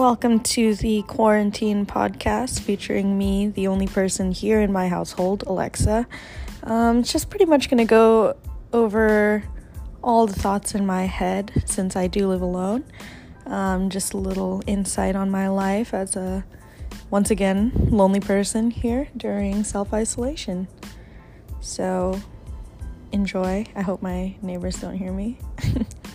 Welcome to the quarantine podcast featuring me, the only person here in my household, Alexa. Um, just pretty much going to go over all the thoughts in my head since I do live alone. Um, just a little insight on my life as a, once again, lonely person here during self isolation. So, enjoy. I hope my neighbors don't hear me.